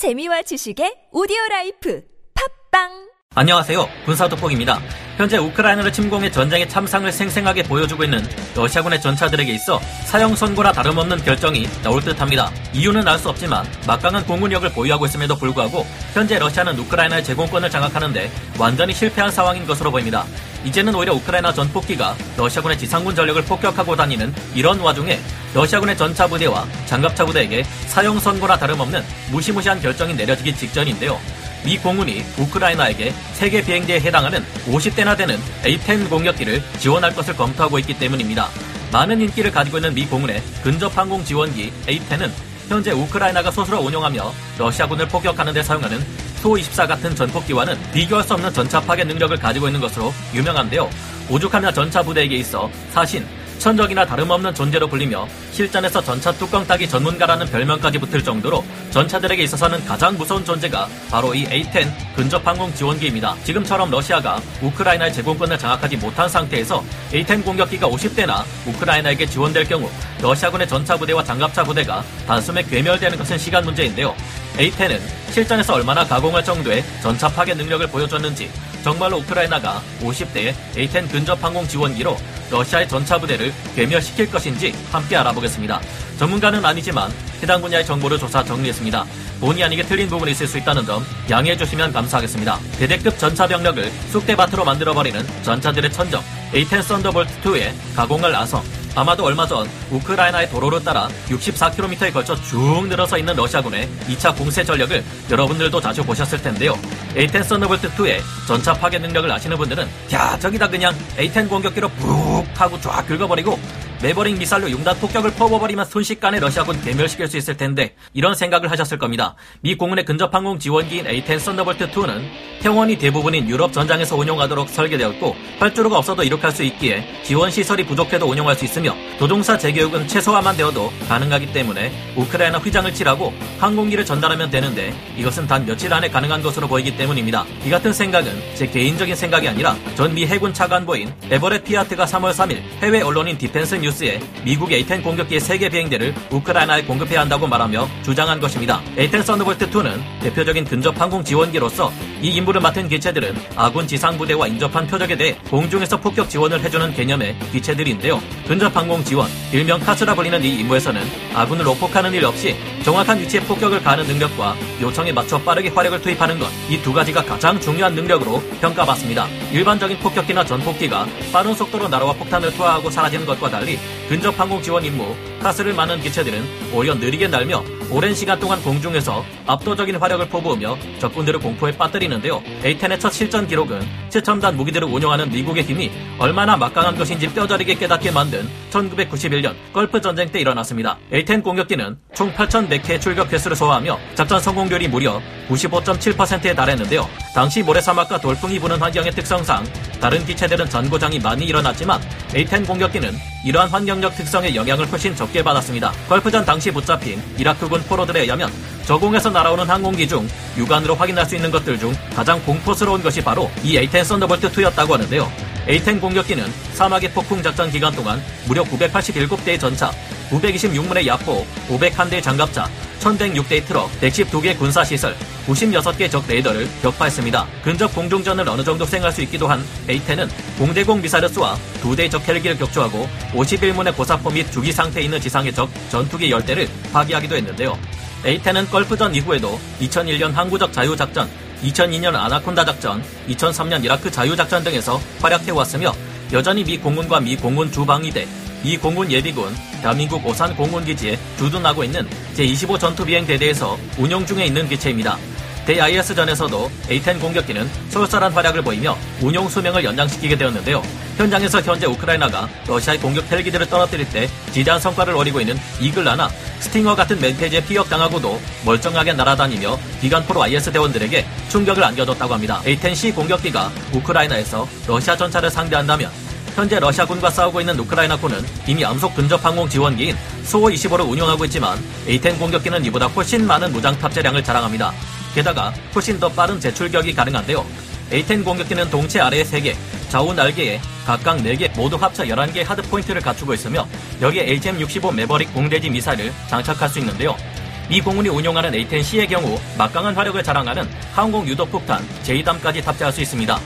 재미와 지식의 오디오 라이프 팟빵 안녕하세요. 군사도폭입니다. 현재 우크라이나를 침공해 전쟁의 참상을 생생하게 보여주고 있는 러시아군의 전차들에게 있어 사형 선고나 다름없는 결정이 나올 듯합니다. 이유는 알 수 없지만 막강한 공군력을 보유하고 있음에도 불구하고 현재 러시아는 우크라이나의 제공권을 장악하는데 완전히 실패한 상황인 것으로 보입니다. 이제는 오히려 우크라이나 전폭기가 러시아군의 지상군 전력을 폭격하고 다니는 이런 와중에 러시아군의 전차 부대와 장갑차 부대에게 사형 선고나 다름없는 무시무시한 결정이 내려지기 직전인데요. 미 공군이 우크라이나에게 세계 비행대에 해당하는 50대나 되는 A-10 공격기를 지원할 것을 검토하고 있기 때문입니다. 많은 인기를 가지고 있는 미 공군의 근접 항공 지원기 A-10은 현재 우크라이나가 스스로 운용하며 러시아군을 폭격하는 데 사용하는 소-24 같은 전폭기와는 비교할 수 없는 전차 파괴 능력을 가지고 있는 것으로 유명한데요. 오죽하면 전차 부대에게 있어 사신, 천적이나 다름없는 존재로 불리며 실전에서 전차 뚜껑 따기 전문가라는 별명까지 붙을 정도로 전차들에게 있어서는 가장 무서운 존재가 바로 이 A-10 근접 항공 지원기입니다. 지금처럼 러시아가 우크라이나의 제공권을 장악하지 못한 상태에서 A-10 공격기가 50대나 우크라이나에게 지원될 경우 러시아군의 전차 부대와 장갑차 부대가 단숨에 괴멸되는 것은 시간 문제인데요. A-10은 실전에서 얼마나 가공할 정도의 전차 파괴 능력을 보여줬는지 정말로 우크라이나가 50대의 A-10 근접 항공 지원기로 러시아의 전차 부대를 괴멸시킬 것인지 함께 알아보겠습니다. 전문가는 아니지만 해당 분야의 정보를 조사 정리했습니다. 본의 아니게 틀린 부분이 있을 수 있다는 점 양해해 주시면 감사하겠습니다. 대대급 전차 병력을 쑥대밭으로 만들어버리는 전차들의 천적 A-10 썬더볼트2의 가공할 아성 아마도 얼마 전 우크라이나의 도로를 따라 64km에 걸쳐 쭉 늘어서 있는 러시아군의 2차 공세 전력을 여러분들도 자주 보셨을 텐데요. A-10 썬더볼트2의 전차 파괴 능력을 아시는 분들은 야 저기다 그냥 A-10 공격기로 푹 하고 쫙 긁어버리고 매버릭 미사일로 융단 폭격을 퍼부어버리면 순식간에 러시아군 괴멸시킬 수 있을 텐데 이런 생각을 하셨을 겁니다. 미 공군의 근접 항공 지원기인 A-10 썬더볼트2는 태원이 대부분인 유럽 전장에서 운용하도록 설계되었고 활주로가 없어도 이륙할 수 있기에 지원 시설이 부족해도 운용할 수 있으며 조종사 재교육은 최소화만 되어도 가능하기 때문에 우크라이나 휘장을 칠하고 항공기를 전달하면 되는데 이것은 단 며칠 안에 가능한 것으로 보이기 때문입니다. 이 같은 생각은 제 개인적인 생각이 아니라 전 미 해군 차관보인 에버렛 피아트가 3월 3일 해외 언론인 디펜스 뉴스 뉴스에 미국 A-10 공격기의 세계 비행대를 우크라이나에 공급해야 한다고 말하며 주장한 것입니다. A-10 썬더볼트2는 대표적인 근접 항공 지원기로서 이 임무를 맡은 기체들은 아군 지상부대와 인접한 표적에 대해 공중에서 폭격 지원을 해주는 개념의 기체들인데요. 근접 항공 지원, 일명 카스라 불리는 이 임무에서는 아군을 오폭하는 일 없이 정확한 위치에 폭격을 가하는 능력과 요청에 맞춰 빠르게 화력을 투입하는 것, 이 두 가지가 가장 중요한 능력으로 평가받습니다. 일반적인 폭격기나 전폭기가 빠른 속도로 날아와 폭탄을 투하하고 사라지는 것과 달리 근접 항공 지원 임무, CAS를 맡은 기체들은 오히려 느리게 날며 오랜 시간 동안 공중에서 압도적인 화력을 퍼부으며 적군들을 공포에 빠뜨리는데요. A-10의 첫 실전 기록은 최첨단 무기들을 운용하는 미국의 힘이 얼마나 막강한 것인지 뼈저리게 깨닫게 만든 1991년 걸프 전쟁 때 일어났습니다. A-10 공격기는 총 8,100회 출격 횟수를 소화하며 작전 성공률이 무려 95.7%에 달했는데요. 당시 모래사막과 돌풍이 부는 환경의 특성상 다른 기체들은 전고장이 많이 일어났지만 A-10 공격기는 이러한 환경적 특성의 영향을 훨씬 적게 받았습니다. 걸프전 당시 붙잡힌 이라크군 포로들에 의하면 저공에서 날아오는 항공기 중 육안으로 확인할 수 있는 것들 중 가장 공포스러운 것이 바로 이 A-10 썬더볼트2였다고 하는데요. A-10 공격기는 사막의 폭풍 작전 기간 동안 무려 987대의 전차, 926문의 야포, 501대의 장갑차, 1106대의 트럭, 112개의 군사시설, 96개 적 레이더를 격파했습니다. 근접 공중전을 어느 정도 수행할 수 있기도 한 A-10은 공대공 미사를 쏘아 2대의 적 헬기를 격추하고 51문의 고사포 및 주기 상태에 있는 지상의 적 전투기 10대를 파괴하기도 했는데요. A-10은 걸프전 이후에도 2001년 항구적 자유작전, 2002년 아나콘다 작전, 2003년 이라크 자유작전 등에서 활약해왔으며 여전히 미 공군과 미 공군 주방위대, 미 공군 예비군, 대한민국 오산 공군기지에 주둔하고 있는 제25 전투비행대대에서 운용 중에 있는 기체입니다. 대-IS전에서도 A-10 공격기는 솔솔한 활약을 보이며 운용 수명을 연장시키게 되었는데요. 현장에서 현재 우크라이나가 러시아의 공격 헬기들을 떨어뜨릴 때 지대한 성과를 어리고 있는 이글라나 스팅어 같은 멘페지에 피격당하고도 멀쩡하게 날아다니며 기관포로 IS 대원들에게 충격을 안겨줬다고 합니다. A-10C 공격기가 우크라이나에서 러시아 전차를 상대한다면 현재 러시아군과 싸우고 있는 우크라이나군은 이미 암속 근접 항공 지원기인 소호25를 운용하고 있지만 A-10 공격기는 이보다 훨씬 많은 무장 탑재량을 자랑합니다. 게다가 훨씬 더 빠른 재출격이 가능한데요. A-10 공격기는 동체 아래에 3개, 좌우 날개에 각각 4개 모두 합쳐 11개 하드 포인트를 갖추고 있으며 여기에 HM-65 매버릭 공대지 미사일을 장착할 수 있는데요. 미 공군이 운용하는 A-10C의 경우 막강한 화력을 자랑하는 항공 유도 폭탄 제2담까지 탑재할 수 있습니다.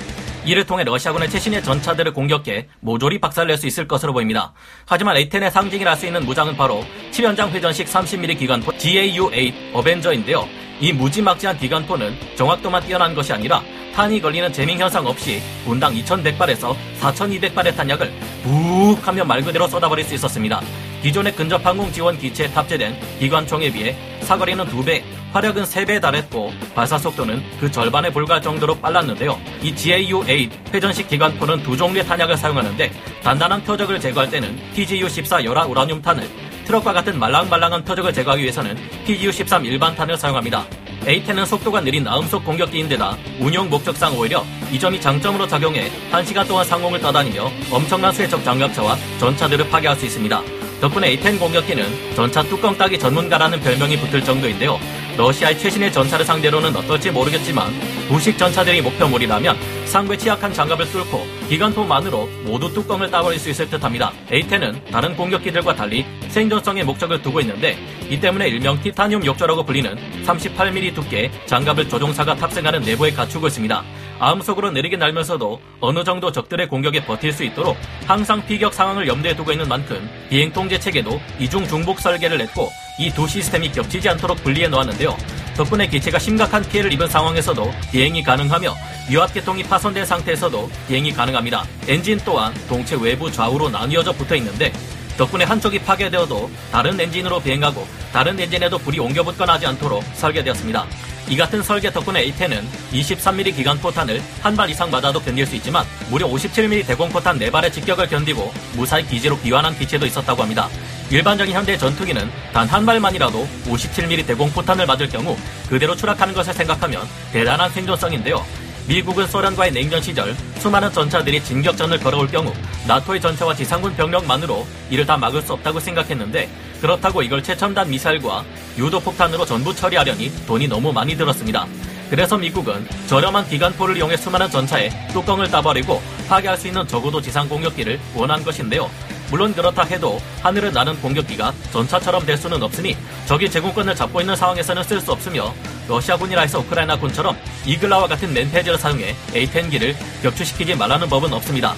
이를 통해 러시아군의 최신의 전차들을 공격해 모조리 박살낼 수 있을 것으로 보입니다. 하지만 A-10의 상징이라 할 수 있는 무장은 바로 7연장 회전식 30mm 기관포 GAU-8 어벤저인데요. 이 무지막지한 기관포는 정확도만 뛰어난 것이 아니라 탄이 걸리는 재밍 현상 없이 분당 2100발에서 4200발의 탄약을 푹 하며 말 그대로 쏟아버릴 수 있었습니다. 기존의 근접 항공 지원 기체에 탑재된 기관총에 비해 사거리는 2배, 화력은 3배에 달했고 발사 속도는 그 절반에 불과할 정도로 빨랐는데요. 이 GAU-8 회전식 기관포는 두 종류의 탄약을 사용하는데 단단한 표적을 제거할 때는 TGU-14 열화 우라늄 탄을 트럭과 같은 말랑말랑한 표적을 제거하기 위해서는 TGU-13 일반 탄을 사용합니다. A10은 속도가 느린 나음속 공격기인데다 운용 목적상 오히려 이 점이 장점으로 작용해 1시간 동안 상공을 떠다니며 엄청난 수의 적 장갑차와 전차들을 파괴할 수 있습니다. 덕분에 A10 공격기는 전차 뚜껑 따기 전문가라는 별명이 붙을 정도인데요. 러시아의 최신의 전차를 상대로는 어떨지 모르겠지만 무식 전차들이 목표물이라면 상부에 취약한 장갑을 뚫고 기관포만으로 모두 뚜껑을 따버릴 수 있을 듯합니다. A10은 다른 공격기들과 달리 생존성의 목적을 두고 있는데 이 때문에 일명 티타늄 욕조라고 불리는 38mm 두께 장갑을 조종사가 탑승하는 내부에 갖추고 있습니다. 암속으로 느리게 날면서도 어느 정도 적들의 공격에 버틸 수 있도록 항상 피격 상황을 염두에 두고 있는 만큼 비행 통제 체계도 이중 중복 설계를 냈고 이 두 시스템이 겹치지 않도록 분리해 놓았는데요. 덕분에 기체가 심각한 피해를 입은 상황에서도 비행이 가능하며 유압계통이 파손된 상태에서도 비행이 가능합니다. 엔진 또한 동체 외부 좌우로 나뉘어져 붙어 있는데 덕분에 한쪽이 파괴되어도 다른 엔진으로 비행하고 다른 엔진에도 불이 옮겨 붙거나 하지 않도록 설계되었습니다. 이 같은 설계 덕분에 A10은 23mm 기관 포탄을 한 발 이상 맞아도 견딜 수 있지만 무려 57mm 대공 포탄 4발의 직격을 견디고 무사히 기지로 귀환한 기체도 있었다고 합니다. 일반적인 현대 전투기는 단 한 발만이라도 57mm 대공 포탄을 맞을 경우 그대로 추락하는 것을 생각하면 대단한 생존성인데요. 미국은 소련과의 냉전 시절 수많은 전차들이 진격전을 걸어올 경우 나토의 전차와 지상군 병력만으로 이를 다 막을 수 없다고 생각했는데 그렇다고 이걸 최첨단 미사일과 유도폭탄으로 전부 처리하려니 돈이 너무 많이 들었습니다. 그래서 미국은 저렴한 기관포를 이용해 수많은 전차에 뚜껑을 따버리고 파괴할 수 있는 적어도 지상 공격기를 원한 것인데요. 물론 그렇다 해도 하늘을 나는 공격기가 전차처럼 될 수는 없으니 적이 제공권을 잡고 있는 상황에서는 쓸 수 없으며 러시아군이라 해서 우크라이나군처럼 이글라와 같은 맨페이지를 사용해 A10기를 격추시키지 말라는 법은 없습니다.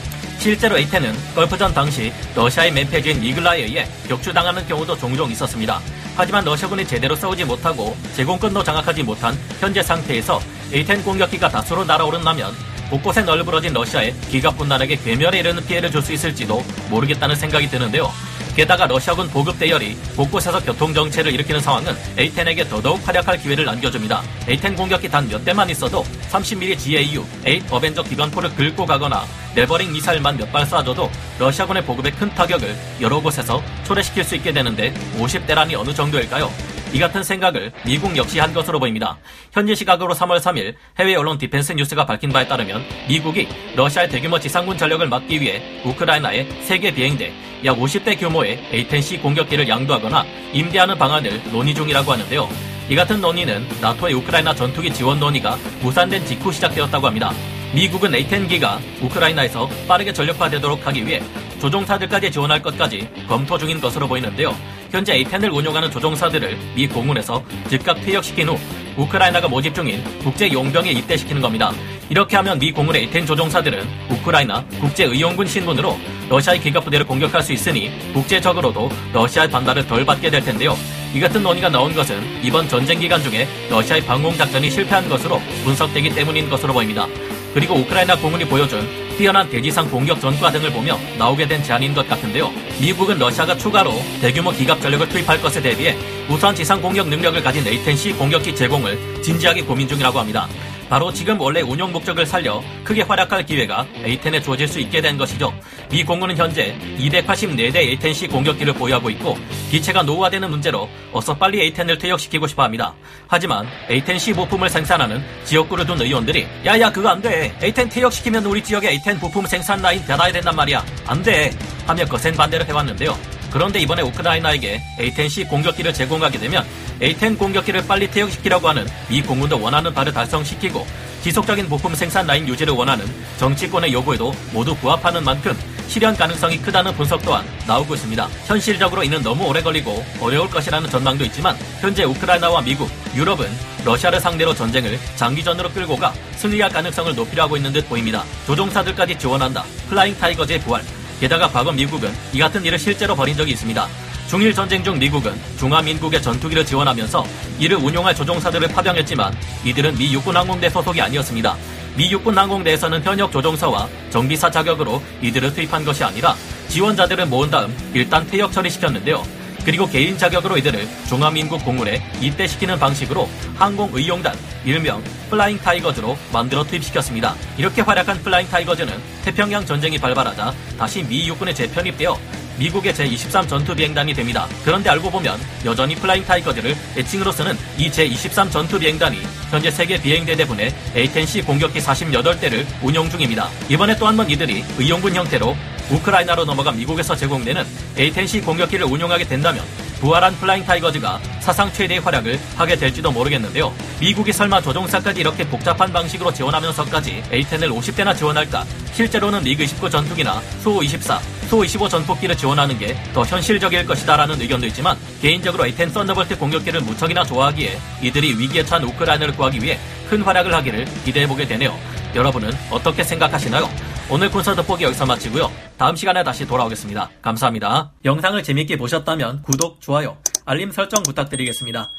실제로 A10은 걸프전 당시 러시아의 맨페이지인 이글라에 의해 격추당하는 경우도 종종 있었습니다. 하지만 러시아군이 제대로 싸우지 못하고 제공권도 장악하지 못한 현재 상태에서 A10 공격기가 다수로 날아오른다면 곳곳에 널브러진 러시아의 기갑군단에게 괴멸에 이르는 피해를 줄 수 있을지도 모르겠다는 생각이 드는데요. 게다가 러시아군 보급 대열이 곳곳에서 교통 정체를 일으키는 상황은 A10에게 더더욱 활약할 기회를 안겨줍니다. A10 공격기 단 몇 대만 있어도 30mm GAU-8 어벤져 기관포를 긁고 가거나 매버릭 미사일만 몇 발 쏴줘도 러시아군의 보급에 큰 타격을 여러 곳에서 초래시킬 수 있게 되는데 50대라니 어느 정도일까요? 이 같은 생각을 미국 역시 한 것으로 보입니다. 현지 시각으로 3월 3일 해외 언론 디펜스 뉴스가 밝힌 바에 따르면 미국이 러시아의 대규모 지상군 전력을 막기 위해 우크라이나에 세 개 비행대 약 50대 규모의 A-10C 공격기를 양도하거나 임대하는 방안을 논의 중이라고 하는데요. 이 같은 논의는 나토의 우크라이나 전투기 지원 논의가 무산된 직후 시작되었다고 합니다. 미국은 A-10기가 우크라이나에서 빠르게 전력화되도록 하기 위해 조종사들까지 지원할 것까지 검토 중인 것으로 보이는데요. 현재 A-10을 운용하는 조종사들을 미 공군에서 즉각 퇴역시킨 후 우크라이나가 모집 중인 국제 용병에 입대시키는 겁니다. 이렇게 하면 미 공군의 A-10 조종사들은 우크라이나 국제 의용군 신분으로 러시아의 기갑 부대를 공격할 수 있으니 국제적으로도 러시아의 반발을 덜 받게 될 텐데요. 이 같은 논의가 나온 것은 이번 전쟁 기간 중에 러시아의 방공 작전이 실패한 것으로 분석되기 때문인 것으로 보입니다. 그리고 우크라이나 공군이 보여준 뛰어난 대지상 공격 전과 등을 보며 나오게 된 제안인 것 같은데요. 미국은 러시아가 추가로 대규모 기갑 전력을 투입할 것에 대비해 우선 지상 공격 능력을 가진 A-10C 공격기 제공을 진지하게 고민 중이라고 합니다. 바로 지금 원래 운용 목적을 살려 크게 활약할 기회가 A-10에 주어질 수 있게 된 것이죠. 미 공군은 현재 284대 A-10C 공격기를 보유하고 있고 기체가 노후화되는 문제로 어서 빨리 A-10을 퇴역시키고 싶어 합니다. 하지만 A-10C 부품을 생산하는 지역구를 둔 의원들이 야야 그거 안 돼. A-10 퇴역시키면 우리 지역에 A-10 부품 생산 라인 닫아야 된단 말이야. 안 돼. 하며 거센 반대를 해왔는데요. 그런데 이번에 우크라이나에게 A-10C 공격기를 제공하게 되면 A-10 공격기를 빨리 퇴역시키라고 하는 미 공군도 원하는 바를 달성시키고 지속적인 부품 생산 라인 유지를 원하는 정치권의 요구에도 모두 부합하는 만큼 실현 가능성이 크다는 분석 또한 나오고 있습니다. 현실적으로 이는 너무 오래 걸리고 어려울 것이라는 전망도 있지만 현재 우크라이나와 미국, 유럽은 러시아를 상대로 전쟁을 장기전으로 끌고 가 승리할 가능성을 높이려 하고 있는 듯 보입니다. 조종사들까지 지원한다. 플라잉 타이거즈의 부활. 게다가 과거 미국은 이 같은 일을 실제로 벌인 적이 있습니다. 중일 전쟁 중 미국은 중화민국의 전투기를 지원하면서 이를 운용할 조종사들을 파병했지만 이들은 미 육군 항공대 소속이 아니었습니다. 미 육군 항공대에서는 현역 조종사와 정비사 자격으로 이들을 투입한 것이 아니라 지원자들을 모은 다음 일단 퇴역 처리시켰는데요. 그리고 개인 자격으로 이들을 중화민국 공군에 입대시키는 방식으로 항공의용단, 일명 플라잉 타이거즈로 만들어 투입시켰습니다. 이렇게 활약한 플라잉 타이거즈는 태평양 전쟁이 발발하자 다시 미 육군에 재편입되어 미국의 제23 전투비행단이 됩니다. 그런데 알고 보면 여전히 플라잉 타이거즈를 애칭으로 쓰는 이 제23 전투비행단이 현재 세 개 비행대대분의 A-10C 공격기 48대를 운용 중입니다. 이번에 또 한 번 이들이 의용군 형태로 우크라이나로 넘어가 미국에서 제공되는 A-10C 공격기를 운용하게 된다면 부활한 플라잉 타이거즈가 사상 최대의 활약을 하게 될지도 모르겠는데요. 미국이 설마 조종사까지 이렇게 복잡한 방식으로 지원하면서까지 A-10을 50대나 지원할까? 실제로는 미그 29 전투기나 수호이 24, 수호이 25 전폭기를 지원하는 게 더 현실적일 것이다라는 의견도 있지만 개인적으로 A-10 썬더볼트 공격기를 무척이나 좋아하기에 이들이 위기에 처한 우크라이나를 구하기 위해 큰 활약을 하기를 기대해보게 되네요. 여러분은 어떻게 생각하시나요? 오늘 콘서트 포기 여기서 마치고요. 다음 시간에 다시 돌아오겠습니다. 감사합니다. 영상을 재밌게 보셨다면 구독, 좋아요, 알림 설정 부탁드리겠습니다.